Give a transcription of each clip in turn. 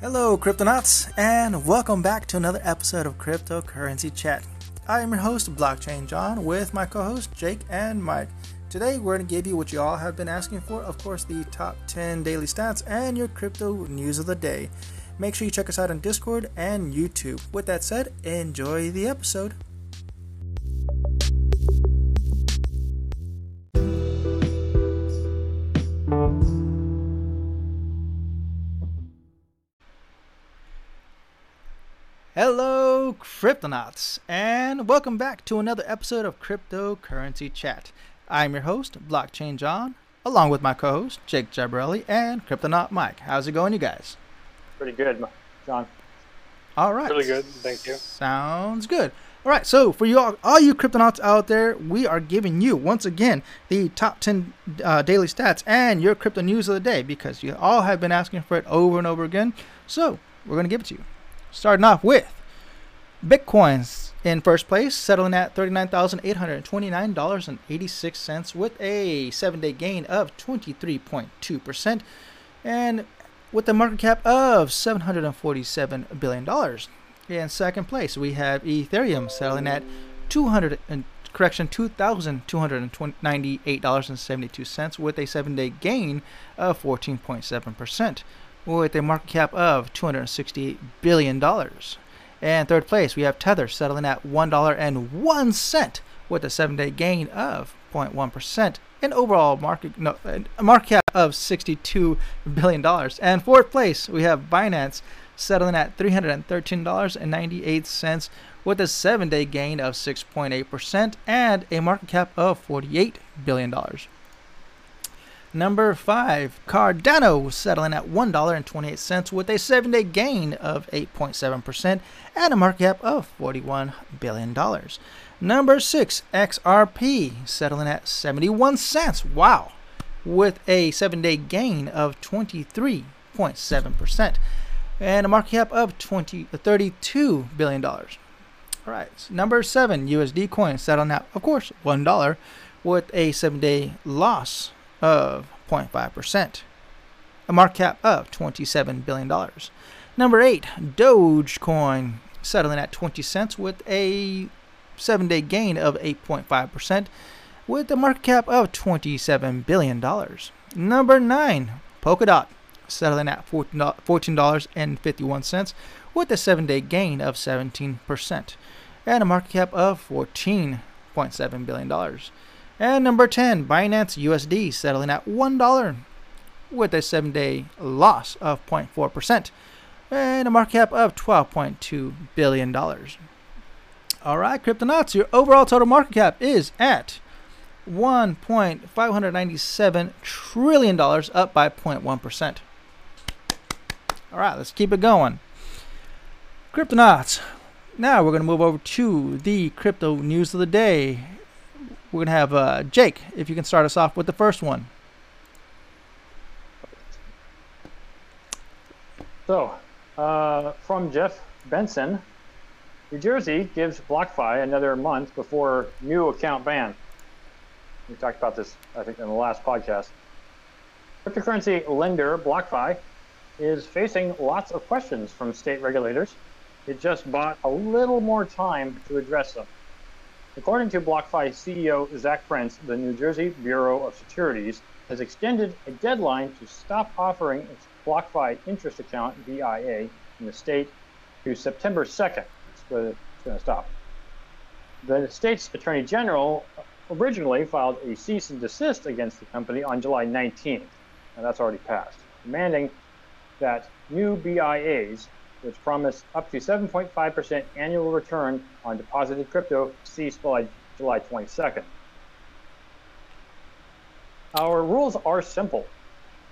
Hello, Cryptonauts, and welcome back to another episode of Cryptocurrency Chat. I am your host, Blockchain John, with my co host, Jake and Mike. Today, we're going to give you what you all have been asking for of course, the top 10 daily stats and your crypto news of the day. Make sure you check us out on Discord and YouTube. With that said, enjoy the episode. Hello, Cryptonauts, and welcome back to another episode of Cryptocurrency Chat. I'm your host, Blockchain John, along with my co host, Jake Jabarelli, and Cryptonaut Mike. How's it going, you guys? Pretty good, John. All right. Really good, thank you. Sounds good. All right, so for you all, all you Cryptonauts out there, we are giving you once again the top 10 uh, daily stats and your crypto news of the day because you all have been asking for it over and over again. So we're going to give it to you. Starting off with Bitcoins in first place, settling at $39,829.86 with a seven day gain of 23.2%, and with a market cap of $747 billion. In second place, we have Ethereum settling at 200 correction $2,298.72 with a seven day gain of 14.7% with a market cap of $268 billion. And third place, we have Tether settling at $1.01 with a seven day gain of 0.1%. An overall market no, a market cap of $62 billion. And fourth place, we have Binance settling at $313.98 with a seven day gain of 6.8% and a market cap of $48 billion. Number five, Cardano settling at $1.28 with a seven day gain of 8.7% and a market cap of $41 billion. Number six, XRP settling at 71 cents. Wow. With a seven day gain of 23.7% and a market cap of 20, $32 billion. All right, number seven, USD coin settling at, of course, $1 with a seven day loss of 0.5%, a market cap of $27 billion. Number 8, Dogecoin, settling at 20 cents with a 7 day gain of 8.5%, with a market cap of $27 billion. Number 9, Polkadot, settling at $14.51 with a 7 day gain of 17%, and a market cap of $14.7 billion. And number 10, Binance USD settling at $1 with a 7 day loss of 0.4% and a market cap of $12.2 billion. All right, Cryptonauts, your overall total market cap is at $1.597 trillion, up by 0.1%. All right, let's keep it going. Cryptonauts, now we're going to move over to the crypto news of the day. We're going to have uh, Jake, if you can start us off with the first one. So, uh, from Jeff Benson, New Jersey gives BlockFi another month before new account ban. We talked about this, I think, in the last podcast. Cryptocurrency lender BlockFi is facing lots of questions from state regulators. It just bought a little more time to address them. According to BlockFi CEO Zach Prince, the New Jersey Bureau of Securities has extended a deadline to stop offering its BlockFi interest account BIA in the state to September 2nd. That's it's going to stop. The state's attorney general originally filed a cease and desist against the company on July 19th, and that's already passed, demanding that new BIAs which promised up to 7.5% annual return on deposited crypto, ceased by July 22nd. Our rules are simple.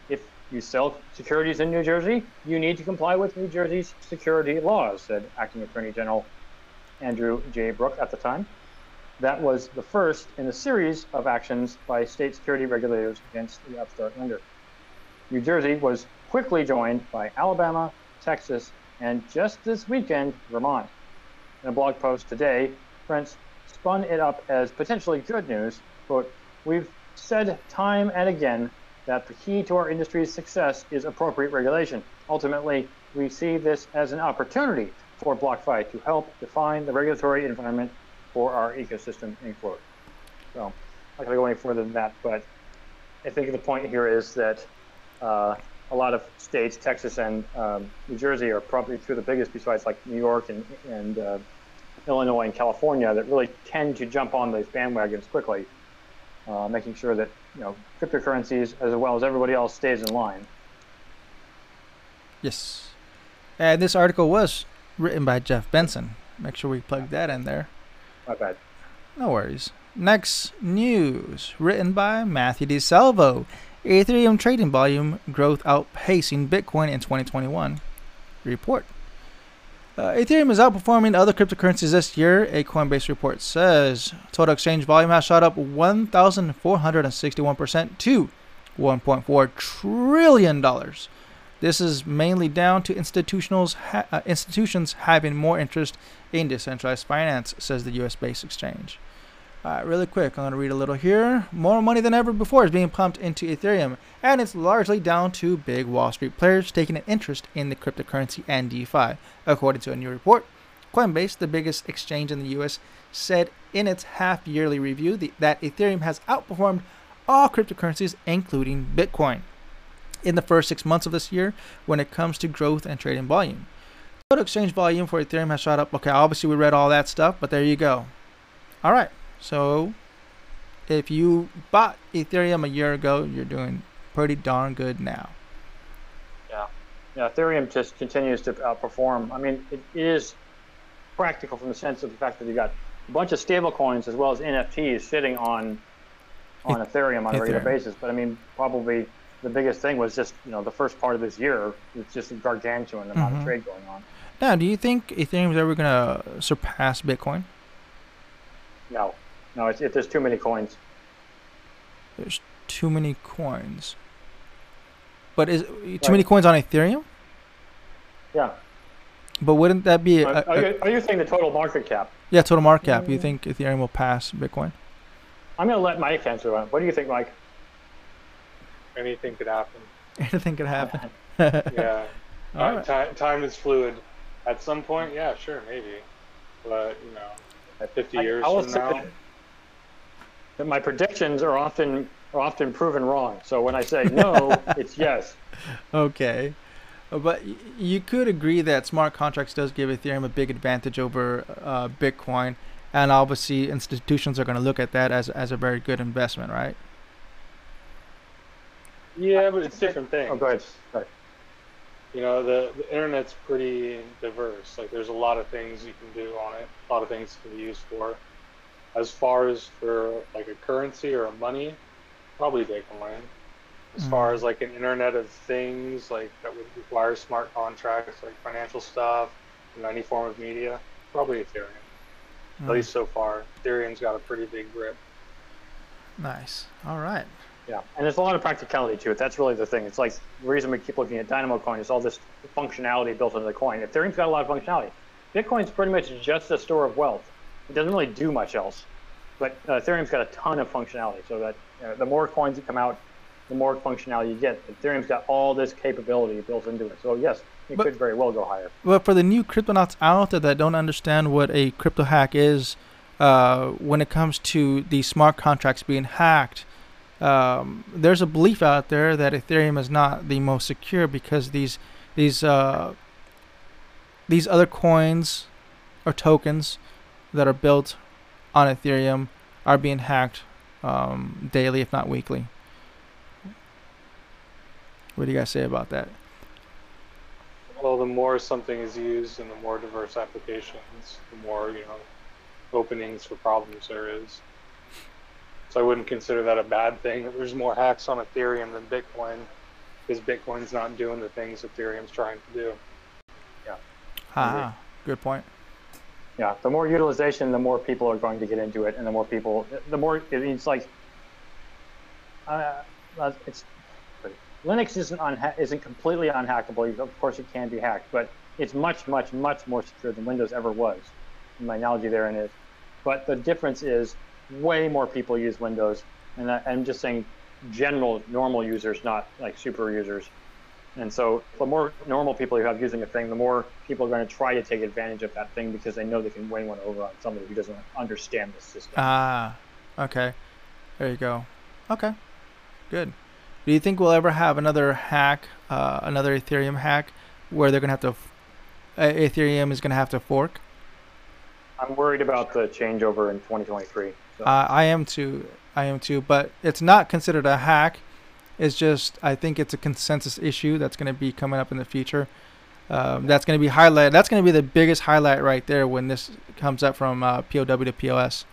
If you sell securities in New Jersey, you need to comply with New Jersey's security laws, said Acting Attorney General Andrew J. Bruck at the time. That was the first in a series of actions by state security regulators against the upstart lender. New Jersey was quickly joined by Alabama, Texas, and just this weekend, Vermont. In a blog post today, Prince spun it up as potentially good news. Quote, We've said time and again that the key to our industry's success is appropriate regulation. Ultimately, we see this as an opportunity for BlockFi to help define the regulatory environment for our ecosystem, in quote. So I'm not going to go any further than that, but I think the point here is that uh, a lot of states, Texas and um, New Jersey, are probably two of the biggest, besides like New York and, and uh, Illinois and California, that really tend to jump on these bandwagons quickly, uh, making sure that you know cryptocurrencies, as well as everybody else, stays in line. Yes. And this article was written by Jeff Benson. Make sure we plug that in there. My bad. No worries. Next news, written by Matthew DeSalvo. Ethereum trading volume growth outpacing Bitcoin in 2021. Report. Uh, Ethereum is outperforming other cryptocurrencies this year, a Coinbase report says. Total exchange volume has shot up 1,461% to $1.4 trillion. This is mainly down to institutionals ha- uh, institutions having more interest in decentralized finance, says the US based exchange. Uh, really quick, I'm going to read a little here. More money than ever before is being pumped into Ethereum, and it's largely down to big Wall Street players taking an interest in the cryptocurrency and DeFi. According to a new report, Coinbase, the biggest exchange in the US, said in its half yearly review that Ethereum has outperformed all cryptocurrencies, including Bitcoin, in the first six months of this year when it comes to growth and trading volume. Total exchange volume for Ethereum has shot up. Okay, obviously we read all that stuff, but there you go. All right. So if you bought Ethereum a year ago, you're doing pretty darn good now. Yeah. Yeah, Ethereum just continues to outperform. I mean, it is practical from the sense of the fact that you got a bunch of stable coins as well as NFTs sitting on on Ethereum on a regular basis. But I mean, probably the biggest thing was just, you know, the first part of this year, it's just a gargantuan amount Mhm. of trade going on. Now, do you think Ethereum is ever going to surpass Bitcoin? No. No, it's, it, there's too many coins. There's too many coins. But is too Right. many coins on Ethereum? Yeah. But wouldn't that be a, Are, you, are you saying the total market cap? yeah total market cap? You Mm. think Ethereum will pass Bitcoin? I'm going to let Mike answer that. What do you think, Mike? Anything could happen. Anything could happen. Yeah. All right. ti- time is fluid. At some point, yeah, sure, maybe. But, you know, at 50 I- years I from now, that my predictions are often are often proven wrong. So when I say no, it's yes. Okay. Uh, But you could agree that smart contracts does give Ethereum a big advantage over uh, Bitcoin, and obviously institutions are going to look at that as as a very good investment, right? yeah, but it's different things. Oh, go ahead. Sorry. You know, the, the internet's pretty diverse. Like, there's a lot of things you can do on it, a lot of things it can be used for. As far as for like a currency or a money, probably Bitcoin. As far as like an internet of things, like that would require smart contracts, like financial stuff, you know, any form of media, probably Ethereum. Mm. At least so far, Ethereum's got a pretty big grip. Nice. All right. Yeah, and there's a lot of practicality to it. That's really the thing. It's like the reason we keep looking at Dynamo Coin is all this functionality built into the coin. Ethereum's got a lot of functionality. Bitcoin's pretty much just a store of wealth. It doesn't really do much else. But uh, Ethereum's got a ton of functionality. So that uh, the more coins that come out, the more functionality you get. Ethereum's got all this capability built into it. So yes, it But- could very well go higher. Well, for the new cryptonauts out there that don't understand what a crypto hack is, uh, when it comes to the smart contracts being hacked, um, there's a belief out there that Ethereum is not the most secure because these these uh, these other coins or tokens that are built on Ethereum are being hacked um, daily, if not weekly. What do you guys say about that? Well, the more something is used and the more diverse applications, the more, you know, openings for problems there is. So I wouldn't consider that a bad thing. that There's more hacks on Ethereum than Bitcoin because Bitcoin's not doing the things Ethereum's trying to do. Yeah. Ah, good point. Yeah, the more utilization, the more people are going to get into it, and the more people, the more it's like, uh, it's Linux isn't unha- isn't completely unhackable. Of course, it can be hacked, but it's much, much, much more secure than Windows ever was. My analogy therein is, but the difference is way more people use Windows, and I, I'm just saying general normal users, not like super users. And so the more normal people you have using a thing, the more people are going to try to take advantage of that thing because they know they can win one over on somebody who doesn't understand the system. Ah, okay. There you go. Okay, good. Do you think we'll ever have another hack, uh, another Ethereum hack, where they're gonna have to, f- uh, Ethereum is gonna have to fork? I'm worried about the changeover in 2023. So. Uh, I am too. I am too. But it's not considered a hack. It's just I think it's a consensus issue that's going to be coming up in the future. Um, that's going to be highlight. That's going to be the biggest highlight right there when this comes up from uh, POW to POS.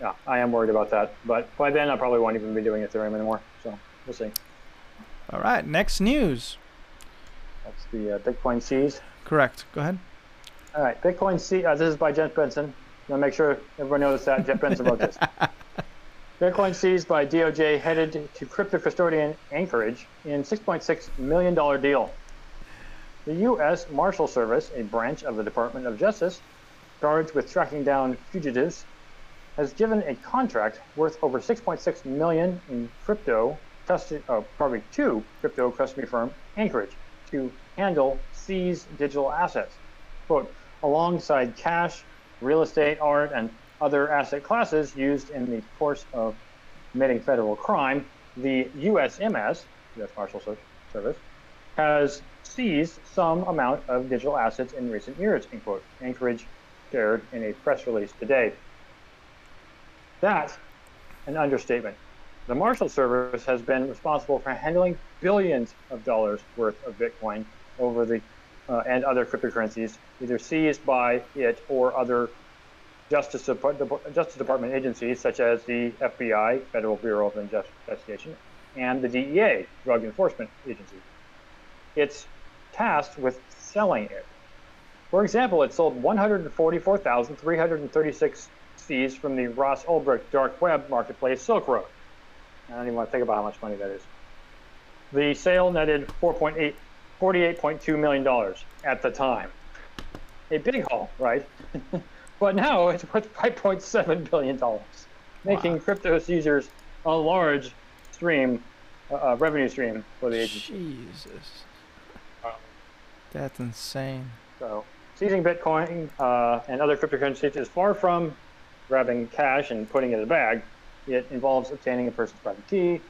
yeah, I am worried about that. But by then, I probably won't even be doing Ethereum anymore. So we'll see. All right. Next news. That's the uh, Bitcoin Seas. Correct. Go ahead. All right, Bitcoin C. Uh, this is by Jeff Benson. I'm gonna make sure everyone knows that Jeff Benson wrote this. Bitcoin seized by DOJ headed to crypto custodian Anchorage in 6.6 million dollar deal. The U.S. Marshal Service, a branch of the Department of Justice, charged with tracking down fugitives, has given a contract worth over 6.6 million in crypto custody, uh, oh, probably to crypto custody firm Anchorage to handle seized digital assets. Quote, alongside cash, real estate, art, and other asset classes used in the course of committing federal crime, the USMS, U.S. Marshal Service, has seized some amount of digital assets in recent years, end quote. Anchorage shared in a press release today. That's an understatement. The Marshal Service has been responsible for handling billions of dollars worth of Bitcoin over the uh, and other cryptocurrencies, either seized by it or other Justice, Justice Department agencies such as the FBI, Federal Bureau of Investigation, and the DEA, Drug Enforcement Agency. It's tasked with selling it. For example, it sold 144,336 Cs from the Ross Ulbricht dark web marketplace Silk Road. I don't even want to think about how much money that is. The sale netted 4.8 $48.2 million at the time. A big haul, right? but now it's worth $5.7 billion, making wow. crypto seizures a large stream, uh, revenue stream for the agency. Jesus. That's insane. So, seizing Bitcoin uh, and other cryptocurrencies is far from grabbing cash and putting it in a bag. It involves obtaining a person's private key,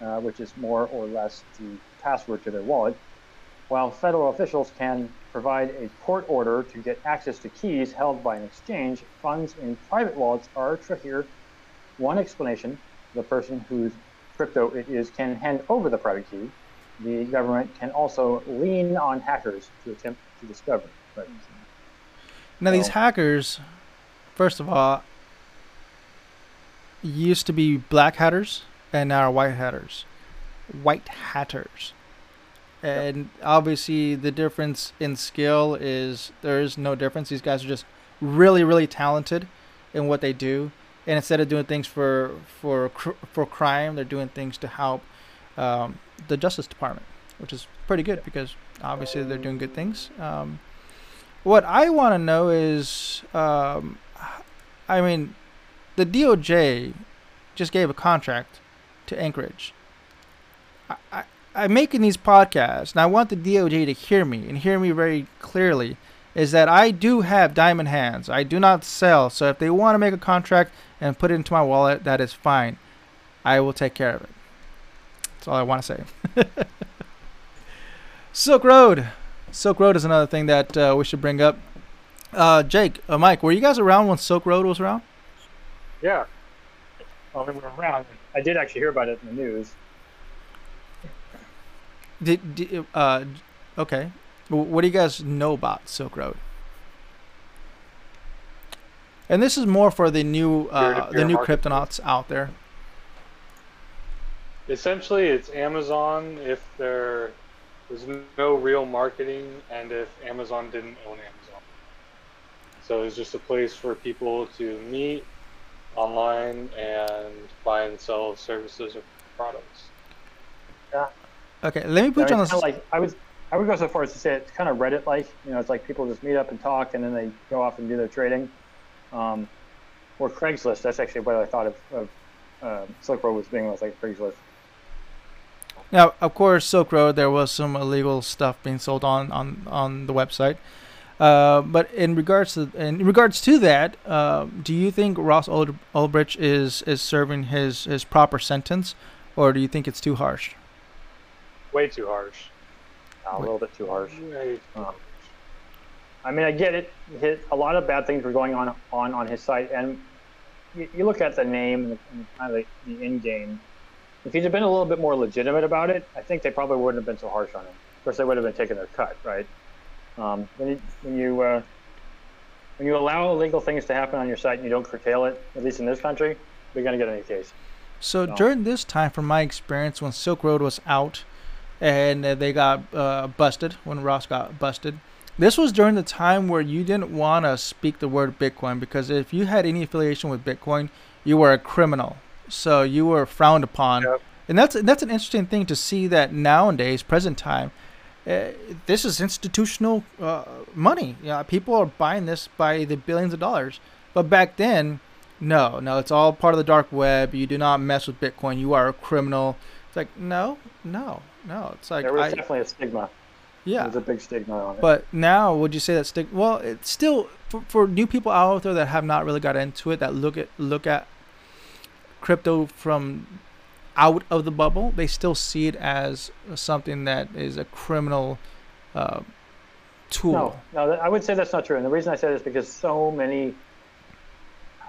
uh, which is more or less the password to their wallet, while federal officials can provide a court order to get access to keys held by an exchange, funds in private wallets are here. One explanation the person whose crypto it is can hand over the private key. The government can also lean on hackers to attempt to discover. But, now, so, these hackers, first of all, used to be black hatters and now are white hatters. White hatters and obviously the difference in skill is there is no difference. These guys are just really, really talented in what they do, and instead of doing things for for for crime, they're doing things to help um, the Justice Department, which is pretty good because obviously they're doing good things. Um, what I want to know is, um, I mean, the DOJ just gave a contract to Anchorage. I, I'm making these podcasts, and I want the DOJ to hear me and hear me very clearly. Is that I do have diamond hands. I do not sell. So if they want to make a contract and put it into my wallet, that is fine. I will take care of it. That's all I want to say. Silk Road. Silk Road is another thing that uh, we should bring up. Uh, Jake, uh, Mike, were you guys around when Silk Road was around? Yeah. Well, we were around. I did actually hear about it in the news. Did, did uh, okay. What do you guys know about Silk Road? And this is more for the new uh, the new cryptonauts out there. Essentially, it's Amazon if there there's no real marketing and if Amazon didn't own Amazon. So it's just a place for people to meet online and buy and sell services or products. Yeah, Okay, let me put you on the. Like I was, I would go so far as to say it's kind of Reddit-like. You know, it's like people just meet up and talk, and then they go off and do their trading. Um, or Craigslist. That's actually what I thought of, of uh, Silk Road was being was like Craigslist. Now, of course, Silk Road, there was some illegal stuff being sold on on on the website. Uh, but in regards to in regards to that, uh, do you think Ross Ulbricht is is serving his his proper sentence, or do you think it's too harsh? Way too harsh. Uh, a little bit too harsh. Um. I mean, I get it. His, a lot of bad things were going on on on his site, and you, you look at the name and, the, and kind of the, the end game. If he'd have been a little bit more legitimate about it, I think they probably wouldn't have been so harsh on him. Of course, they would have been taking their cut, right? Um, when you when you uh, when you allow illegal things to happen on your site and you don't curtail it, at least in this country, you're going to get any case. So No. during this time, from my experience, when Silk Road was out, and uh, they got uh, busted, when Ross got busted, this was during the time where you didn't want to speak the word Bitcoin because if you had any affiliation with Bitcoin, you were a criminal. So you were frowned upon, Yep. and that's that's an interesting thing to see that nowadays, present time. Uh, this is institutional uh, money. Yeah, people are buying this by the billions of dollars. But back then, no, no, it's all part of the dark web. You do not mess with Bitcoin. You are a criminal. It's like no, no, no. It's like There was I, definitely a stigma. yeah. There's a big stigma on it. But now, would you say that stick? Well, it's still for, for new people out there that have not really got into it, that look at look at crypto from out of the bubble, they still see it as something that is a criminal uh, tool. No, no, I would say that's not true. And the reason I say this is because so many,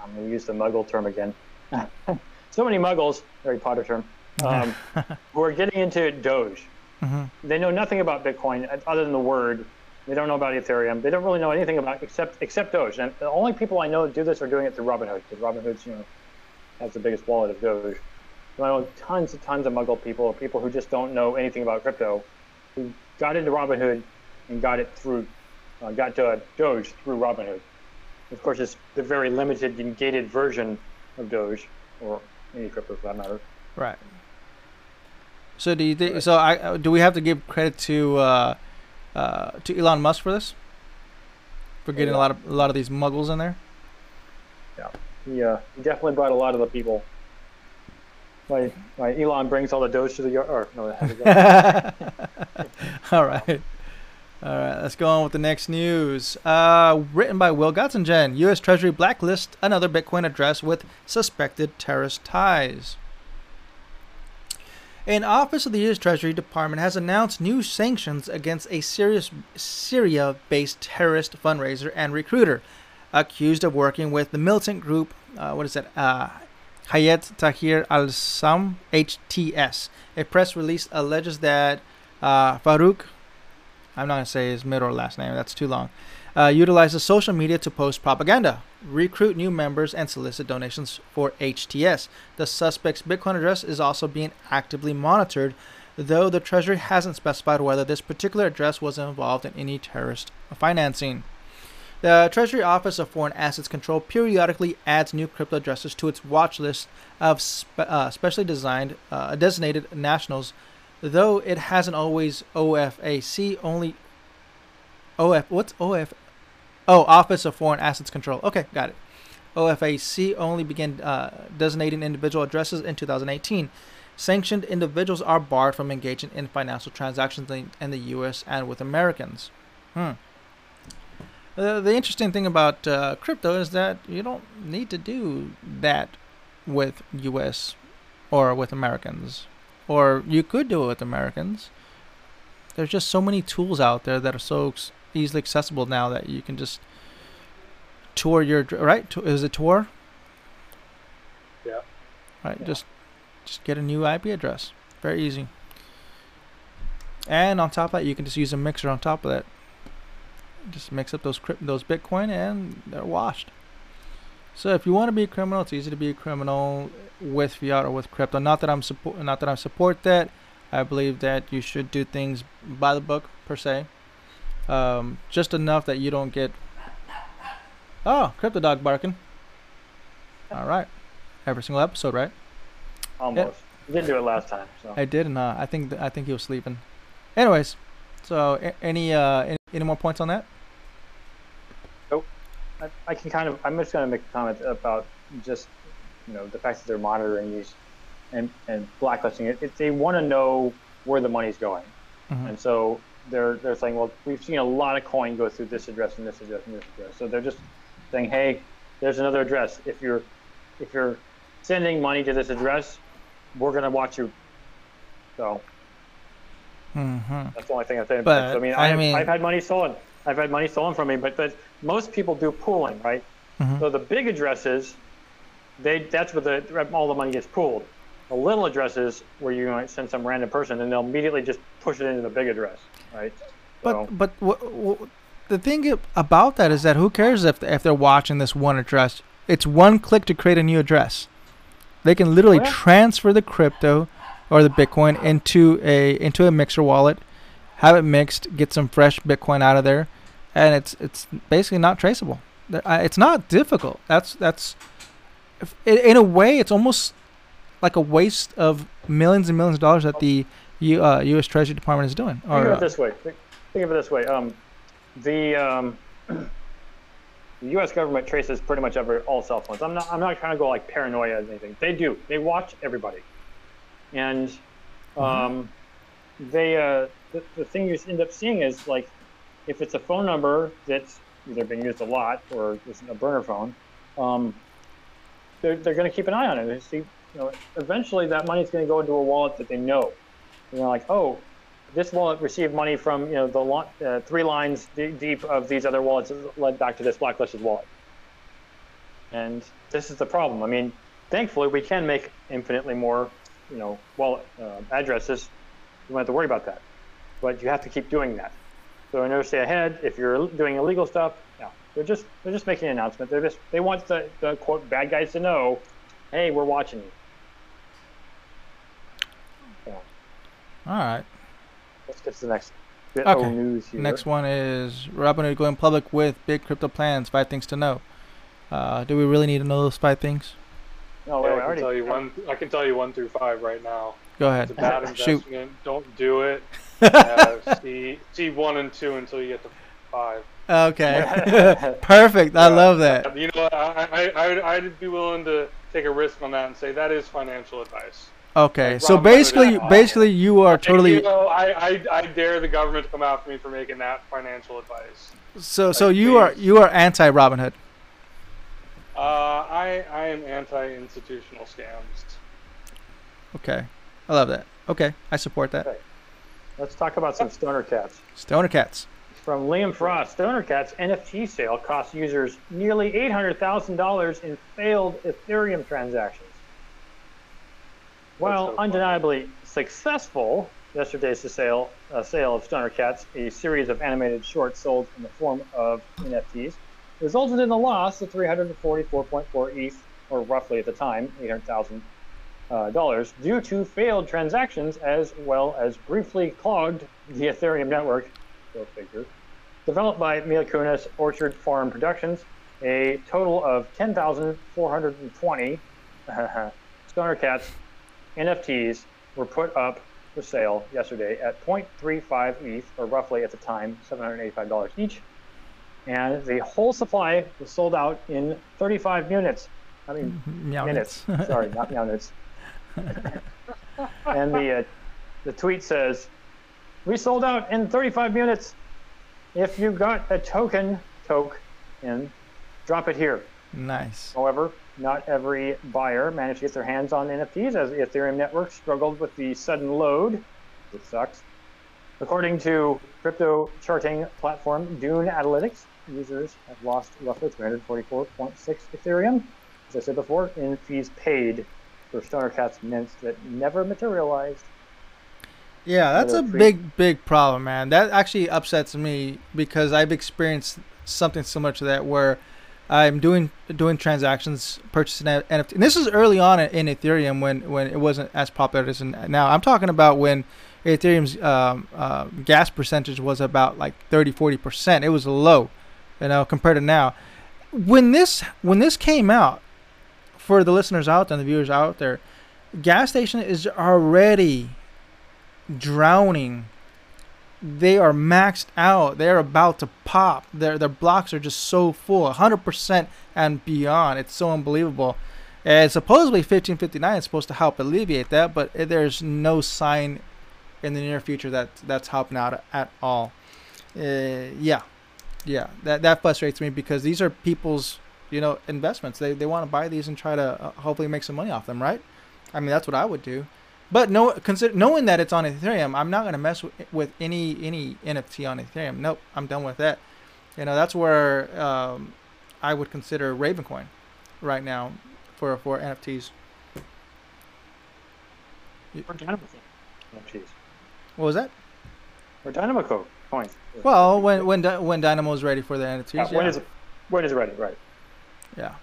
I'm going to use the muggle term again. so many muggles, Harry Potter term, um, who are getting into Doge. hmm They know nothing about Bitcoin uh, other than the word. They don't know about Ethereum. They don't really know anything about except except Doge. And the only people I know that do this are doing it through Robinhood because Robinhood's you know has the biggest wallet of Doge. So I know tons and tons of Muggle people, or people who just don't know anything about crypto, who got into Robinhood and got it through, uh, got to Doge through Robinhood. Of course, it's the very limited and gated version of Doge, or any crypto for that matter. Right. So do you think? So I uh, do we have to give credit to uh, uh, to Elon Musk for this? For getting a lot of a lot of these muggles in there. He, uh, he definitely brought a lot of the people. Why, why Elon brings all the Doge to the yard? Or no, that has to go. All right. All right, let's go on with the next news. Uh, written by Will Gottsegen, U.S. Treasury blacklists another Bitcoin address with suspected terrorist ties. An office of the U.S. Treasury Department has announced new sanctions against a serious Syria-based terrorist fundraiser and recruiter, accused of working with the militant group. Uh, what is that? Uh, Hayat Tahrir al-Sham (HTS). A press release alleges that uh, Farouk, I'm not going to say his middle or last name, that's too long, uh, utilizes social media to post propaganda, recruit new members, and solicit donations for HTS. The suspect's Bitcoin address is also being actively monitored, though the Treasury hasn't specified whether this particular address was involved in any terrorist financing. The Treasury Office of Foreign Assets Control periodically adds new crypto addresses to its watch list of spe- uh, specially designed, uh, designated nationals, though it hasn't always OFAC only. OF what's OF? Oh, Office of Foreign Assets Control. Okay, got it. OFAC only began uh, designating individual addresses in 2018. Sanctioned individuals are barred from engaging in financial transactions in, the U.S. and with Americans. Hmm. Uh, the interesting thing about uh, crypto is that you don't need to do that with U.S. or with Americans, or you could do it with Americans. There's just so many tools out there that are so easily accessible now that you can just tour your right. Is it tour? Yeah. Right. Yeah. Just just get a new IP address. Very easy. And on top of that, you can just use a mixer on top of that just mix up those those Bitcoin and they're washed. So if you want to be a criminal, it's easy to be a criminal with fiat or with crypto. Not that I'm support, not that I support that. I believe that you should do things by the book per se, um, just enough that you don't get. Oh, crypto dog barking. All right, every single episode, right? Almost. You didn't do it last time, so. I did, and uh, I think th- I think he was sleeping. Anyways, so a- any uh any, any more points on that? I, I can kind of. I'm just going to make a comment about just, you know, the fact that they're monitoring these, and, and blacklisting it, it they want to know where the money's going. Mhm. And so they're they're saying, well, we've seen a lot of coin go through this address and this address and this address. So they're just saying, hey, there's another address. If you're if you're sending money to this address, we're gonna watch you. So Mhm. that's the only thing I'm saying. But, I mean, I I've, mean- I've had money stolen. I've had money stolen from me, but but most people do pooling, right? Mhm. So the big addresses, they that's where the all the money gets pooled. The little addresses where you might send some random person and they'll immediately just push it into the big address, right? So- But but the thing about that is that who cares if if they're watching this one address? It's one click to create a new address. They can literally yeah. transfer the crypto or the Bitcoin into a into a mixer wallet, have it mixed, get some fresh Bitcoin out of there, and it's it's basically not traceable. It's not difficult. That's that's in a way it's almost like a waste of millions and millions of dollars that the U, uh, U.S. Treasury Department is doing. Think of uh, it this way. Think, think of it this way. Um, the um, the U.S. government traces pretty much every all cell phones. I'm not. I'm not trying to go like paranoia or anything. They do. They watch everybody, and um, they uh, the, the thing you end up seeing is like if it's a phone number that's either being used a lot or is a burner phone, um, they're, they're going to keep an eye on it. They see, you know, eventually that money's going to go into a wallet that they know. You know, like, oh, this wallet received money from you know the uh, three lines deep of these other wallets that led back to this blacklisted wallet. And this is the problem. I mean, thankfully we can make infinitely more, you know, wallet uh, addresses. You don't have to worry about that, but you have to keep doing that. So in stay ahead, if you're doing illegal stuff, yeah, they're just they're just making an announcement. They're just they want the, the quote bad guys to know, hey, we're watching you. All right. let's get to the next bit Okay, of news here. Next one is Robinhood going public with big crypto plans. Five things to know. Uh, do we really need to know those five things? No, Yeah, wait, I we can already tell you one. I can tell you one through five right now. Go It's a ahead. bad Shoot. investment. Don't do it. Uh, see, see one and two until you get to five. Okay. Perfect. I Yeah. love that. You know, I, I, I would, I'd be willing to take a risk on that and say that is financial advice. Okay. Like So basically, basically, you are And, totally. you know, I, I, I dare the government to come after me for making that financial advice. So so like, you are you are anti Robinhood. Uh, I, I am anti-institutional scams. Okay. I love that. Okay. I support that. Okay. Let's talk about some stoner cats. Stoner cats. From Liam Frost, Stoner Cat's NFT sale cost users nearly $800,000 in failed Ethereum transactions. While so undeniably successful, yesterday's sale, uh, sale of Stoner Cats, a series of animated shorts sold in the form of NFTs, resulted in a loss of 344.4 ETH, or roughly at the time, 800,000 uh, dollars, due to failed transactions as well as briefly clogged the Ethereum network. Go figure. Developed by Mila Kunis Orchard Farm Productions, a total of 10,420 Stoner Cats NFTs were put up for sale yesterday at 0.35 ETH, or roughly at the time $785 each. And the whole supply was sold out in 35 units. I mean, Meow minutes. minutes. Sorry, not minutes. and the uh, the tweet says, "We sold out in 35 minutes. If you got a token, toke, in, drop it here." nice. However, not every buyer managed to get their hands on NFTs as the Ethereum network struggled with the sudden load. It sucks. According to crypto charting platform Dune Analytics, users have lost roughly 344.6 Ethereum, as I said before, in fees paid for Stoner Cat's mints that never materialized. Yeah, that's a pre- big, big problem, man. That actually upsets me because I've experienced something similar to that where I'm doing doing transactions, purchasing NFT. And this is early on in Ethereum when, when it wasn't as popular as now. I'm talking about when Ethereum's um, uh, gas percentage was about like 30, 40%. It was low, you know, compared to now. When this when this came out, for the listeners out there and the viewers out there, gas station is already drowning. They are maxed out. They're about to pop. Their their blocks are just so full, 100% and beyond. It's so unbelievable. And supposedly 1559 is supposed to help alleviate that, but there's no sign in the near future that that's helping out at all. Uh, yeah, yeah, that that frustrates me because these are people's you know investments. They they want to buy these and try to uh, hopefully make some money off them, right? I mean that's what I would do. But no, consider knowing that it's on Ethereum, I'm not gonna mess with, with any any NFT on Ethereum. Nope, I'm done with that. You know that's where um, I would consider Ravencoin right now for for NFTs. Or Dynamo NFTs. What was that? Or Dynamo coins. Well, when when when Dynamo is ready for the NFTs, when yeah. is it? When is it ready? Right. yeah.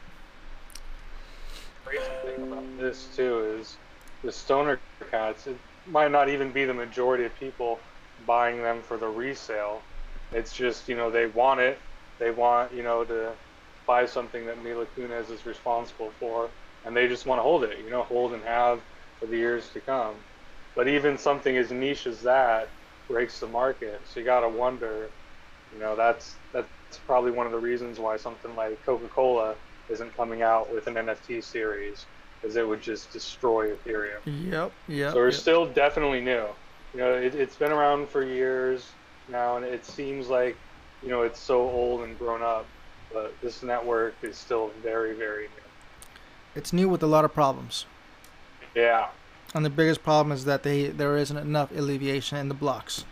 The crazy thing about this too is the stoner cats. It might not even be the majority of people buying them for the resale. It's just you know they want it. They want you know to buy something that Mila Kunis is responsible for, and they just want to hold it. You know, hold and have for the years to come. But even something as niche as that breaks the market. So you gotta wonder. You know, that's that's probably one of the reasons why something like Coca-Cola isn't coming out with an NFT series, because it would just destroy Ethereum. Yep. Yep. So we're yep. still definitely new. You know, it, it's been around for years now, and it seems like, you know, it's so old and grown up. But this network is still very, very new. It's new with a lot of problems. Yeah. And the biggest problem is that they there isn't enough alleviation in the blocks.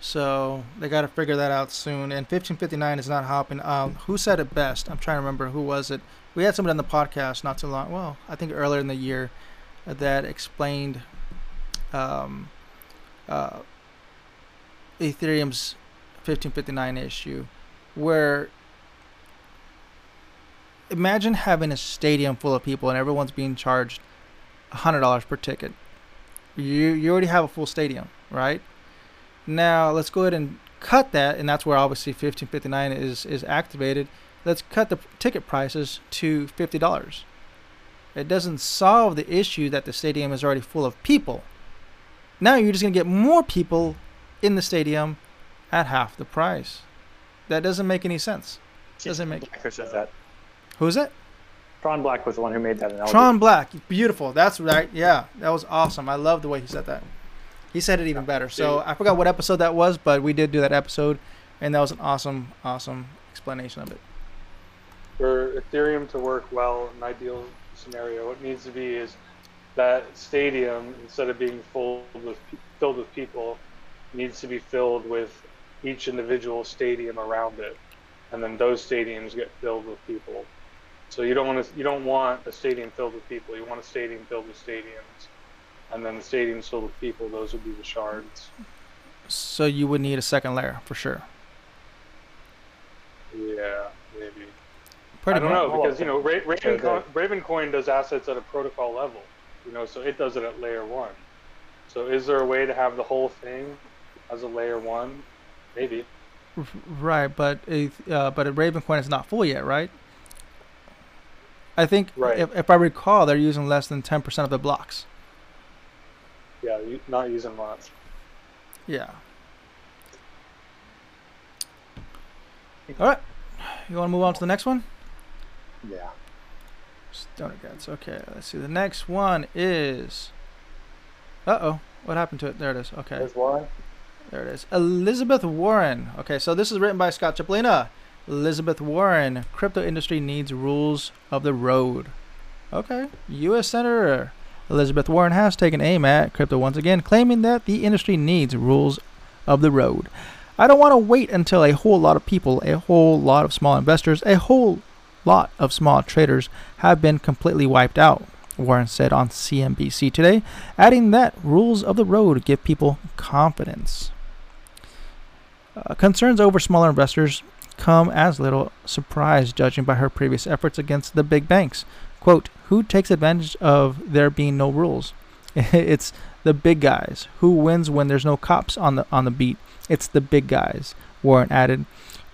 So they got to figure that out soon. And 1559 is not helping. Um, who said it best? I'm trying to remember who was it. We had somebody on the podcast not too long. Well, I think earlier in the year that explained um, uh, Ethereum's 1559 issue, where imagine having a stadium full of people and everyone's being charged hundred dollars per ticket. You you already have a full stadium, right? Now let's go ahead and cut that, and that's where obviously fifteen fifty nine is is activated. Let's cut the ticket prices to fifty dollars. It doesn't solve the issue that the stadium is already full of people. Now you're just gonna get more people in the stadium at half the price. That doesn't make any sense. Doesn't make. Black who said that. Who's it? Tron Black was the one who made that analogy. Tron Black, beautiful. That's right. Yeah, that was awesome. I love the way he said that. He said it even better. So I forgot what episode that was, but we did do that episode, and that was an awesome, awesome explanation of it. For Ethereum to work well, an ideal scenario, what needs to be is that stadium, instead of being filled with filled with people, needs to be filled with each individual stadium around it, and then those stadiums get filled with people. So you don't want to you don't want a stadium filled with people. You want a stadium filled with stadiums, and then the stadiums filled with people. Those would be the shards. So you would need a second layer for sure. Yeah. Pretty I don't much. know because you know Ra- Sure, Ravencoin, Ravencoin does assets at a protocol level, you know, so it does it at layer one. So is there a way to have the whole thing as a layer one? Maybe. Right, but if, uh, but Ravencoin is not full yet, right? I think Right. if, if I recall, they're using less than ten percent of the blocks. Yeah, not using lots. Yeah. All right. You want to move on to the next one? Yeah. Stoner Cats. Okay, let's see. The next one is. Uh oh. What happened to it? There it is. Okay. There's Warren. There it is. Elizabeth Warren. Okay, so this is written by Scott Chipolina. Elizabeth Warren. Crypto industry needs rules of the road. Okay. U.S. Senator Elizabeth Warren has taken aim at crypto once again, claiming that the industry needs rules of the road. I don't want to wait until a whole lot of people, a whole lot of small investors, a whole lot of small traders have been completely wiped out, Warren said on CNBC today, adding that rules of the road give people confidence. Uh, concerns over smaller investors come as little surprise, judging by her previous efforts against the big banks. Quote, who takes advantage of there being no rules? it's the big guys. Who wins when there's no cops on the on the beat? It's the big guys, Warren added.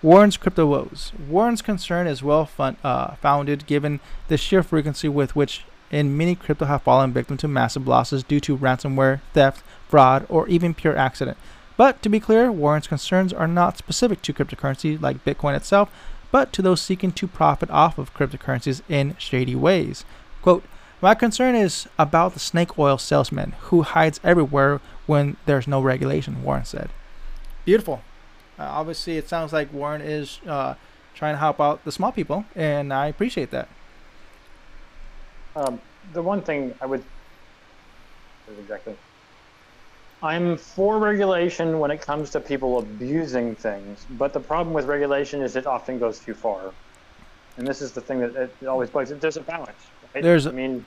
Warren's crypto woes. Warren's concern is well fun, uh, founded given the sheer frequency with which in many crypto have fallen victim to massive losses due to ransomware, theft, fraud, or even pure accident. But to be clear, Warren's concerns are not specific to cryptocurrency like Bitcoin itself, but to those seeking to profit off of cryptocurrencies in shady ways. Quote, my concern is about the snake oil salesman who hides everywhere when there's no regulation, Warren said. Beautiful. Uh, obviously, it sounds like Warren is uh, trying to help out the small people, and I appreciate that. Um, the one thing I would exactly. I'm for regulation when it comes to people abusing things, but the problem with regulation is it often goes too far. And this is the thing that it always bugs. There's a balance. Right? There's, I mean,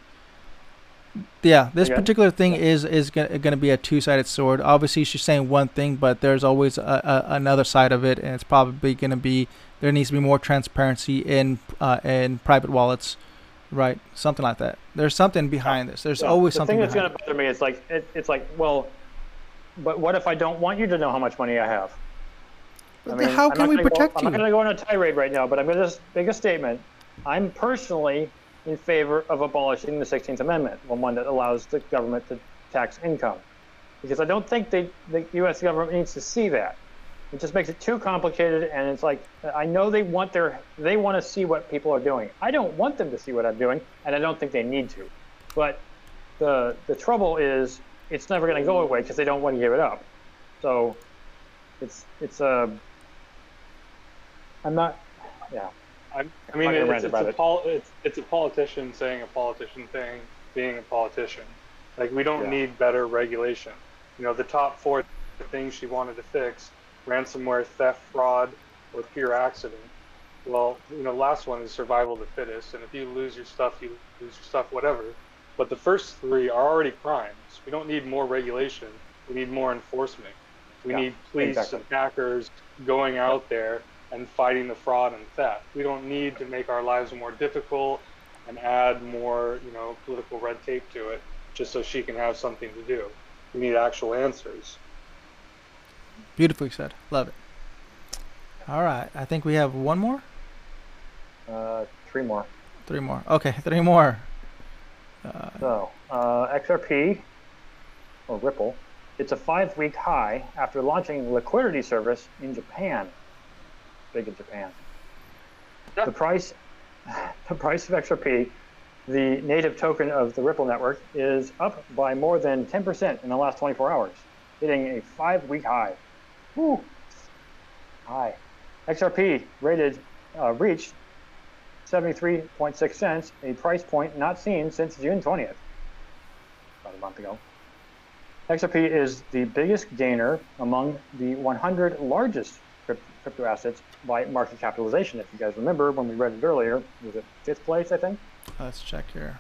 yeah, this Okay. particular thing is is going to be a two-sided sword. Obviously, she's saying one thing, but there's always a, a, another side of it, and it's probably going to be there needs to be more transparency in uh, in private wallets, right? Something like that. There's something behind this. There's Yeah, always the something thing that's going to bother me is like it, it's like well, but what if I don't want you to know how much money I have? I mean, how can we protect go, I'm not you? going to go on a tirade right now, but I'm going to just make a statement. I'm personally in favor of abolishing the 16th Amendment, the one that allows the government to tax income, because I don't think they, the U.S. government needs to see that. It just makes it too complicated, and it's like I know they want their they want to see what people are doing. I don't want them to see what I'm doing, and I don't think they need to. But the the trouble is it's never going to go away because they don't want to give it up. So it's it's a I'm not yeah I, I I'm mean, it's, it's, about a it. pol- it's, it's a politician saying a politician thing, being a politician. Like, we don't Yeah. need better regulation. You know, the top four things she wanted to fix ransomware, theft, fraud, or pure accident. Well, you know, last one is survival of the fittest, and if you lose your stuff, you lose your stuff, whatever. But the first three are already crimes. We don't need more regulation. We need more enforcement. We Yeah, need police exactly. and hackers going out there and fighting the fraud and theft. We don't need to make our lives more difficult and add more, you know, political red tape to it just so she can have something to do. We need actual answers. Beautifully said. Love it. All right, I think we have one more, uh, three more. three more. Okay, three more. Uh, So uh, XRP or Ripple, it's a five-week high after launching liquidity service in Japan. Big in Japan. The price, the price of XRP, the native token of the Ripple network, is up by more than 10% in the last 24 hours, hitting a five-week high. Woo! High. XRP rated uh, reached 73.6 cents, a price point not seen since June 20th, about a month ago. XRP is the biggest gainer among the 100 largest crypto assets by market capitalization. If you guys remember when we read it earlier, was it fifth place, I think? let's check here.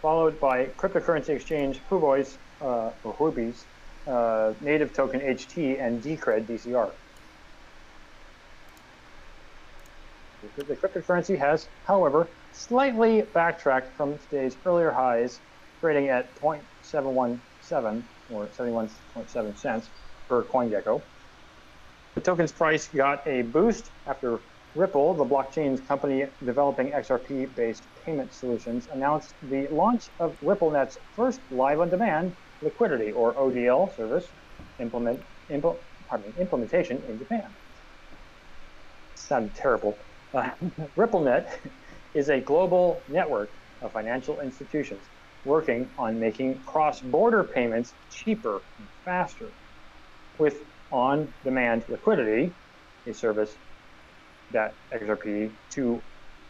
Followed by cryptocurrency exchange Huobi's, uh, or Huobi's, uh, native token HT and Decred DCR. The- The cryptocurrency has, however, slightly backtracked from today's earlier highs, trading at 0.717 or 71.7 cents per CoinGecko. The token's price got a boost after Ripple, the blockchain company developing XRP-based payment solutions, announced the launch of RippleNet's first live-on-demand liquidity or ODL service implement, impl, pardon implementation in Japan. Sounded terrible. Uh, RippleNet is a global network of financial institutions working on making cross-border payments cheaper and faster. With on-demand liquidity, a service that XRP to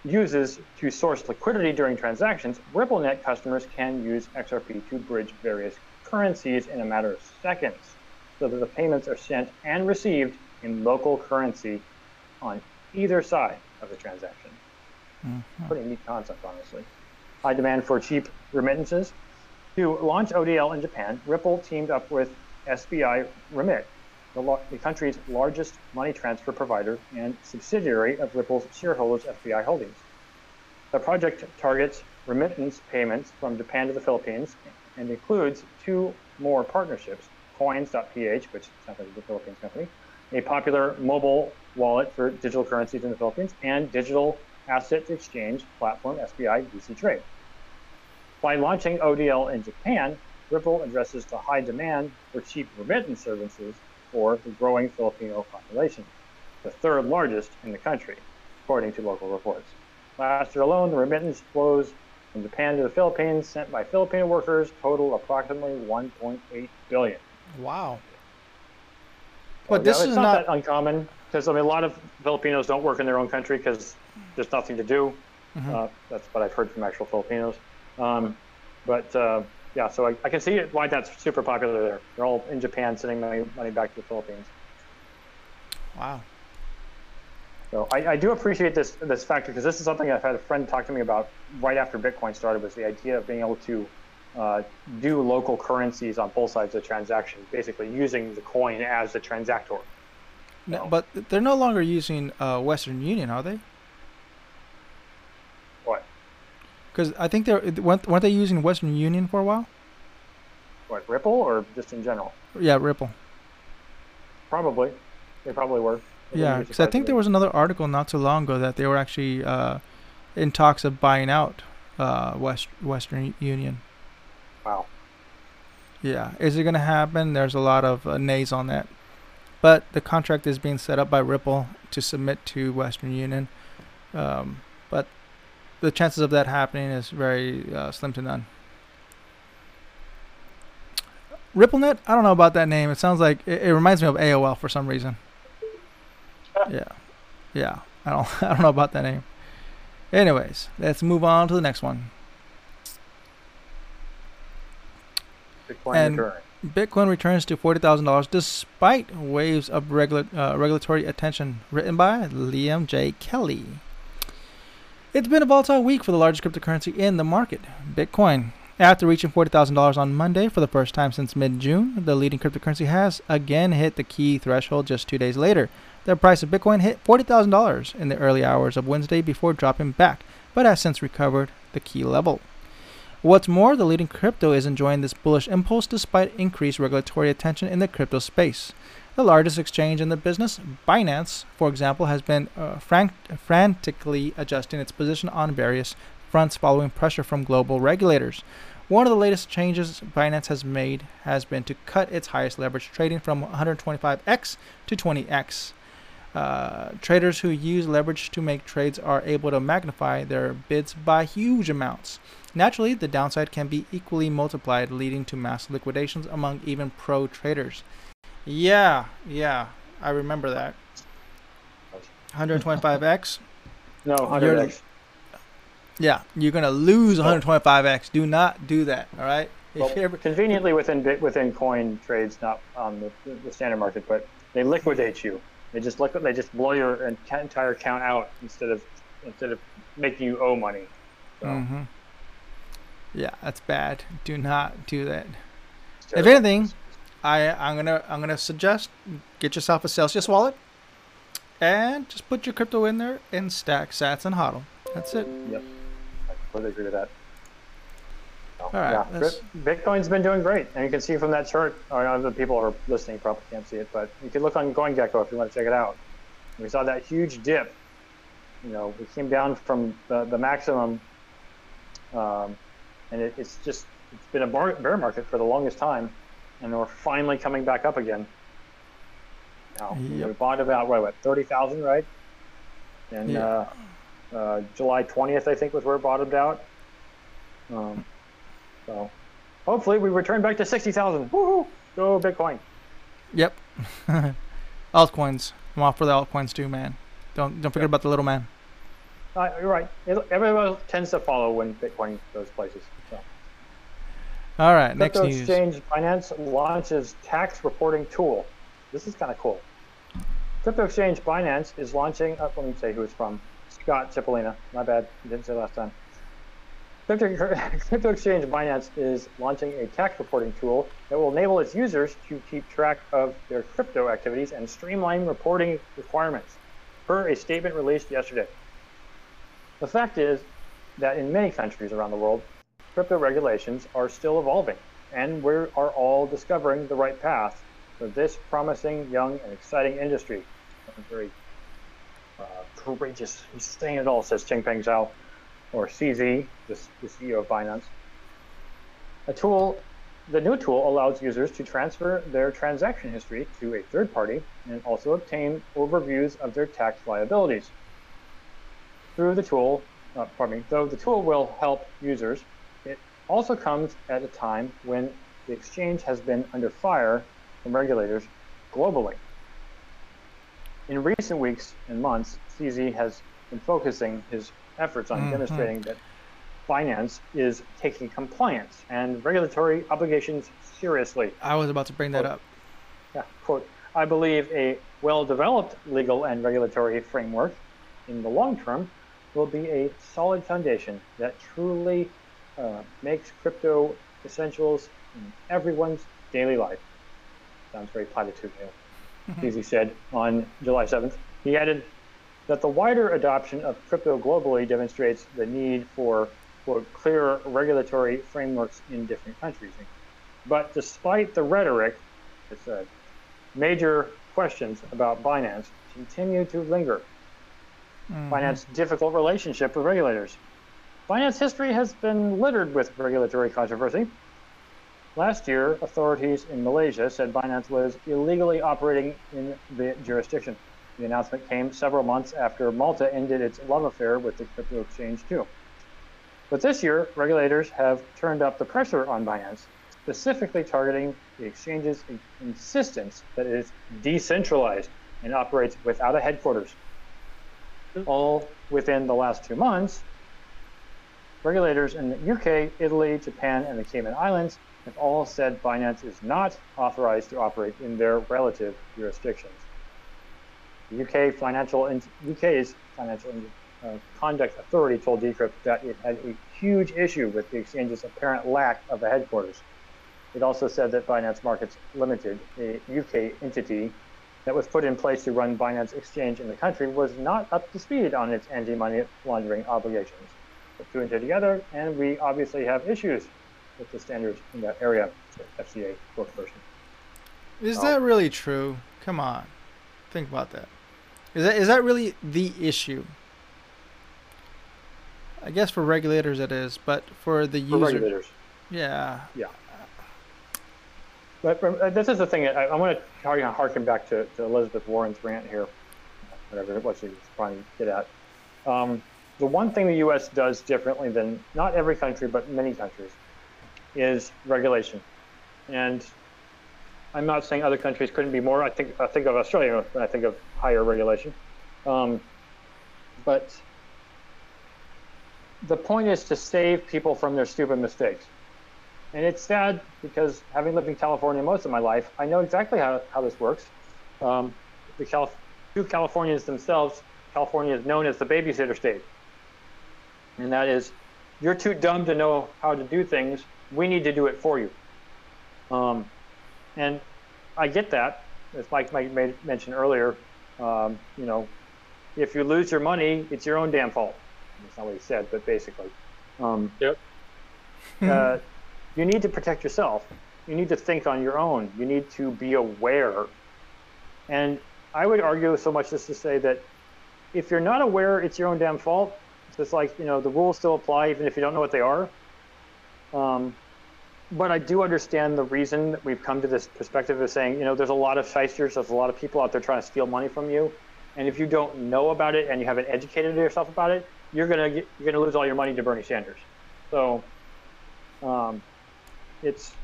uses to source liquidity during transactions, RippleNet customers can use XRP to bridge various currencies in a matter of seconds, so that the payments are sent and received in local currency on either side of the transaction. Mhm. Pretty neat concept, honestly. High demand for cheap remittances. To launch ODL in Japan, Ripple teamed up with SBI Remit, the, the country's largest money transfer provider and subsidiary of Ripple's shareholders SBI Holdings. The project targets remittance payments from Japan to the Philippines and includes two more partnerships Coins.ph, which sounds like a Philippines company, a popular mobile wallet for digital currencies in the Philippines, and digital asset exchange platform SBI DC Trade. By launching ODL in Japan, Ripple addresses the high demand for cheap remittance services for the growing Filipino population, the third largest in the country, according to local reports. Last year alone, the remittance flows from Japan to the Philippines sent by Filipino workers total approximately 1.8 billion. Wow. Well, But this yeah, is it's not. that uncommon because I mean a lot of Filipinos don't work in their own country because there's nothing to do. Mhm. Uh, that's what I've heard from actual Filipinos. Um, but uh, yeah, so I, I can see why that's super popular there. They're all in Japan sending money, money back to the Philippines. Wow. So I, I do appreciate this this factor because this is something I've had a friend talk to me about right after Bitcoin started was the idea of being able to uh, do local currencies on both sides of the transaction, basically using the coin as the transactor. No, but they're no longer using uh, Western Union, are they? What? Because I think they're weren't, weren't they using Western Union for a while? What Ripple or just in general? Yeah, Ripple. Probably, they probably were. Wouldn't Yeah, because I think there was another article not too long ago that they were actually uh, in talks of buying out uh, West Western Union. Wow. Yeah, is it going to happen? There's a lot of uh, nays on that, but the contract is being set up by Ripple to submit to Western Union. Um, the chances of that happening is very uh, slim to none. RippleNet, I don't know about that name. It sounds like it, it reminds me of AOL for some reason. yeah, yeah. I don't, I don't know about that name. Anyways, let's move on to the next one. Bitcoin and- return. Bitcoin returns to forty thousand dollars despite waves of regula- uh, regulatory attention. Written by Liam J. Kelly. It's been a volatile week for the largest cryptocurrency in the market, Bitcoin. After reaching forty thousand dollars on Monday for the first time since mid-June, the leading cryptocurrency has again hit the key threshold just two days later. The price of Bitcoin hit forty thousand dollars in the early hours of Wednesday before dropping back, but has since recovered the key level. What's more, the leading crypto is enjoying this bullish impulse despite increased regulatory attention in the crypto space. The largest exchange in the business, Binance, for example, has been uh, frank- frantically adjusting its position on various fronts following pressure from global regulators. One of the latest changes Binance has made has been to cut its highest leverage trading from 125x to 20x. Uh, traders who use leverage to make trades are able to magnify their bids by huge amounts. Naturally, the downside can be equally multiplied, leading to mass liquidations among even pro traders. Yeah, yeah, I remember that. 125x. No, You're- 100x. Yeah, you're gonna lose 125x. Do not do that. All right. Well, ever- conveniently within within coin trades, not on the, the standard market, but they liquidate you. They just liquid. They just blow your entire account out instead of instead of making you owe money. So, Mhm. Yeah, that's bad. Do not do that. If anything, I I'm gonna I'm gonna suggest get yourself a Celsius wallet, and just put your crypto in there and stack Sats and HODL. That's it. Yep, I completely agree with that. All right, yeah. Bitcoin's been doing great, and you can see from that chart. Or uh, the people who are listening probably can't see it, but you can look on CoinGecko if you want to check it out. We saw that huge dip. You know, we came down from the, the maximum, um, and it, it's just it's been a bear market for the longest time, and we're finally coming back up again. Now we Yep. bought about what, what thirty thousand, right? And uh, uh, July twentieth, I think, was where it bottomed out. Um, so hopefully we return back to sixty thousand. Woohoo! Go Bitcoin. Yep. altcoins. I'm off for the altcoins too, man. Don't don't forget about the little man. Uh, you're right. It, everyone tends to follow when Bitcoin goes places. So. All right, next Crypto news. Exchange Binance launches tax reporting tool. This is kind of cool. Crypto Exchange Binance is launching. Uh, let me say who it's from. Scott Chipolina. My bad. Didn't say last time. Crypto, Crypto Exchange Binance is launching a tax reporting tool that will enable its users to keep track of their crypto activities and streamline reporting requirements, per a statement released yesterday. The fact is that in many countries around the world, crypto regulations are still evolving, and we are all discovering the right path for this promising, young, and exciting industry. I'm very uh, courageous. He's saying it all, says Changpeng Zhao, or CZ, the, the CEO of Binance. A tool, the new tool allows users to transfer their transaction history to a third party and also obtain overviews of their tax liabilities. Through the tool, uh, pardon me, though the tool will help users, also comes at a time when the exchange has been under fire from regulators globally. In recent weeks and months, CZ has been focusing his efforts on Mhm. demonstrating that Binance is taking compliance and regulatory obligations seriously. I was about to bring that Quote. up. Yeah, quote, I believe a well-developed legal and regulatory framework in the long term will be a solid foundation that truly uh, makes crypto essentials in everyone's daily life. Sounds very platitudinal, as he said on July 7th. He added that the wider adoption of crypto globally demonstrates the need for quote, clearer regulatory frameworks in different countries. But despite the rhetoric, it said, major questions about Binance continue to linger. Mhm. Binance's difficult relationship with regulators. Binance history has been littered with regulatory controversy. Last year, authorities in Malaysia said Binance was illegally operating in the jurisdiction. The announcement came several months after Malta ended its love affair with the crypto exchange, too. But this year, regulators have turned up the pressure on Binance, specifically targeting the exchange's insistence that it is decentralized and operates without a headquarters. All within the last two months, regulators in the UK, Italy, Japan, and the Cayman Islands have all said Binance is not authorized to operate in their relative jurisdictions. The UK financial UK's financial uh, conduct authority told Decrypt that it had a huge issue with the exchange's apparent lack of a headquarters. It also said that Binance Markets Limited, a UK entity that was put in place to run Binance Exchange in the country, was not up to speed on its anti-money laundering obligations. Two and two together, and we obviously have issues with the standards in that area. FCA spokesperson. Is Oh. that really true? Come on, think about that. Is that is that really the issue? I guess for regulators it is, but for the For user, regulators. yeah, yeah. But uh, this is the thing. I, I want to harken back to, to Elizabeth Warren's rant here, whatever what she was trying to get at. Um, the one thing the U.S. does differently than not every country, but many countries, is regulation. And I'm not saying other countries couldn't be more. I think I think of Australia when I think of higher regulation. Um, but the point is to save people from their stupid mistakes. And it's sad because having lived in California most of my life, I know exactly how, how this works. Um, the Calif- two Californians themselves, California is known as the babysitter state. And that is, you're too dumb to know how to do things. We need to do it for you. Um, and I get that. As Mike, Mike made, mentioned earlier, um, you know, if you lose your money, it's your own damn fault. That's not what he said, but basically. Um, Yep. uh, you need to protect yourself. You need to think on your own. You need to be aware. And I would argue so much as to say that if you're not aware, it's your own damn fault. It's like, you know, the rules still apply even if you don't know what they are. Um, but I do understand the reason that we've come to this perspective of saying, you know, there's a lot of shysters, there's a lot of people out there trying to steal money from you. And if you don't know about it and you haven't educated yourself about it, you're gonna get, you're gonna lose all your money to Bernie Sanders. So, um, it's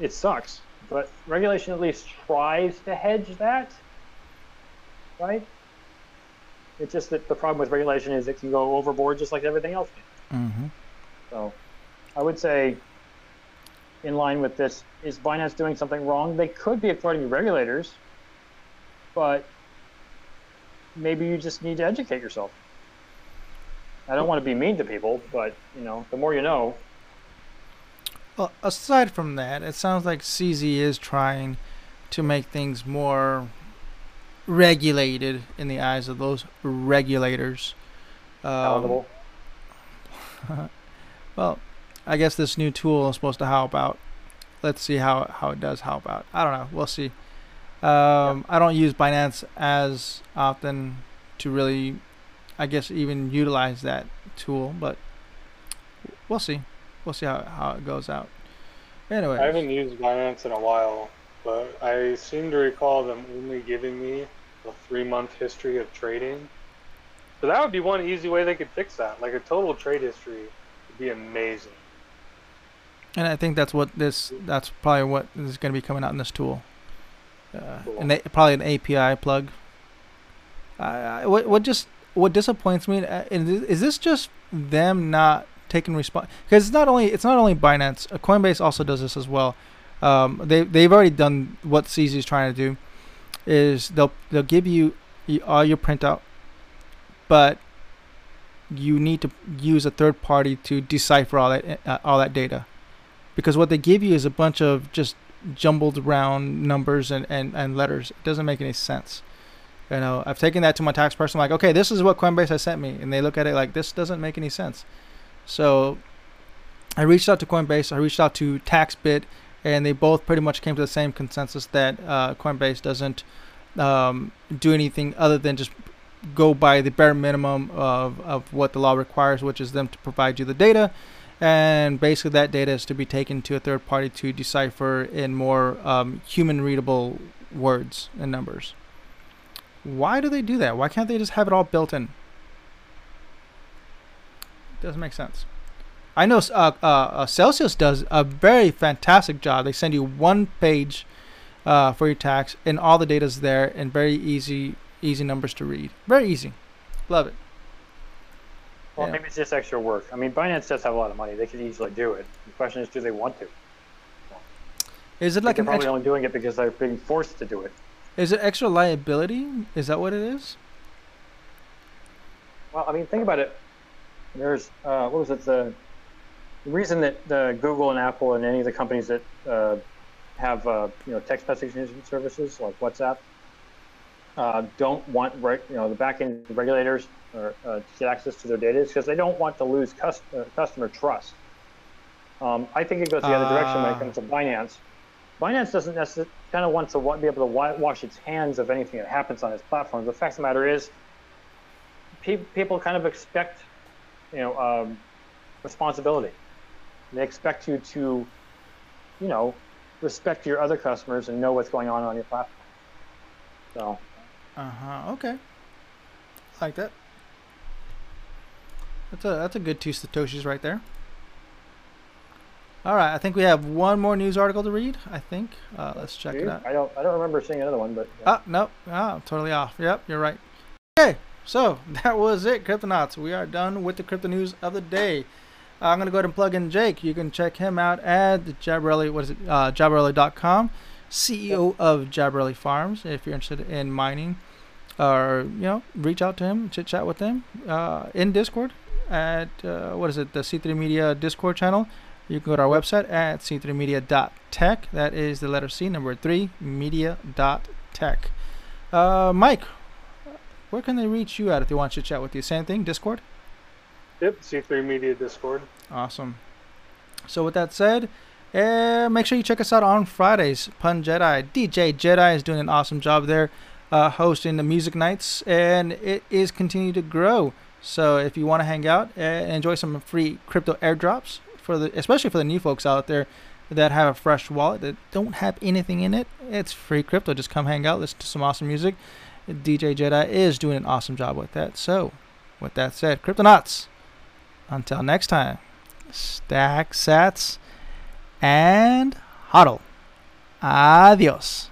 it sucks, but regulation at least tries to hedge that, right? It's just that the problem with regulation is it can go overboard just like everything else can. hmm So, I would say, in line with this, is Binance doing something wrong? They could be according to regulators, but maybe you just need to educate yourself. I don't want to be mean to people, but you know, the more you know, Well, aside from that, it sounds like CZ is trying to make things more regulated in the eyes of those regulators. Um, well, I guess this new tool is supposed to help out. Let's see how how it does help out. I don't know. We'll see. Um, I don't use Binance as often to really, I guess, even utilize that tool, but we'll see. We'll see how, how it goes out. Anyway, I haven't used Binance in a while, but I seem to recall them only giving me a three month history of trading. So that would be one easy way they could fix that. Like a total trade history would be amazing. And I think that's what this. That's probably what is going to be coming out in this tool. Uh, Cool. and probably an API plug. Uh, what what just what disappoints me uh, is is this just them not taking response? Because it's not only it's not only Binance. Coinbase also does this as well. Um, they they've already done what CZ is trying to do. Is they'll they'll give you all your printout, but you need to use a third party to decipher all that uh, all that data, because what they give you is a bunch of just jumbled around numbers and, and, and letters. It doesn't make any sense. You know, I've taken that to my tax person, like, okay, this is what Coinbase has sent me, and they look at it like this doesn't make any sense. So I reached out to Coinbase, I reached out to TaxBit, and they both pretty much came to the same consensus that uh, Coinbase doesn't um, do anything other than just go by the bare minimum of, of what the law requires, which is them to provide you the data. And basically, that data is to be taken to a third party to decipher in more um, human readable words and numbers. Why do they do that? Why can't they just have it all built in? Doesn't make sense. I know uh, uh, Celsius does a very fantastic job. They send you one page uh, for your tax, and all the data is there, and very easy, easy numbers to read. Very easy. Love it. Well, Yeah. maybe it's just extra work. I mean, Binance does have a lot of money; they could easily do it. The question is, do they want to? Is it Like they're probably only doing it because they're being forced to do it. is it extra liability? Is that what it is? Well, I mean, think about it. There's uh, what was it? The, the reason that uh, Google and Apple and any of the companies that uh, have uh, you know text messaging services like WhatsApp uh, don't want you know the backend regulators or, uh, to get access to their data is because they don't want to lose cus- uh, customer trust. Um, I think it goes the other direction when Ah. it comes to Binance. Binance doesn't necessarily kind of want to be able to wa- wash its hands of anything that happens on its platform. The fact of the matter is, pe- people kind of expect, you know, um, responsibility. They expect you to, you know, respect your other customers and know what's going on on your platform. So, Uh huh. Okay. Like that. That's a that's a good two satoshis right there. All right, I think we have one more news article to read. I think. Uh, let's check it out. I don't, I don't remember seeing another one, but yeah. Ah, nope. Ah, I'm totally off. Yep, you're right. Okay, so that was it, Cryptonauts. We are done with the crypto news of the day. Uh, I'm gonna go ahead and plug in Jake. You can check him out at the. What is it? Uh, CEO of Jabrelli Farms. If you're interested in mining, or you know, reach out to him, chit chat with him uh, in Discord at uh, what is it? The C3 Media Discord channel. You can go to our website at c3media.tech. That is the letter C, number three, media.tech. Uh, Mike, where can they reach you at if they want to chat with you? Same thing, Discord? Yep, C3 Media Discord. Awesome. So with that said, uh, make sure you check us out on Fridays. Pun Jedi, DJ Jedi is doing an awesome job there, uh, hosting the music nights, and it is continuing to grow. So if you want to hang out and enjoy some free crypto airdrops for the, especially for the new folks out there that have a fresh wallet that don't have anything in it, it's free crypto. Just come hang out, listen to some awesome music. DJ Jedi is doing an awesome job with that. So, with that said, Cryptonauts, until next time stack sats and HODL. Adios.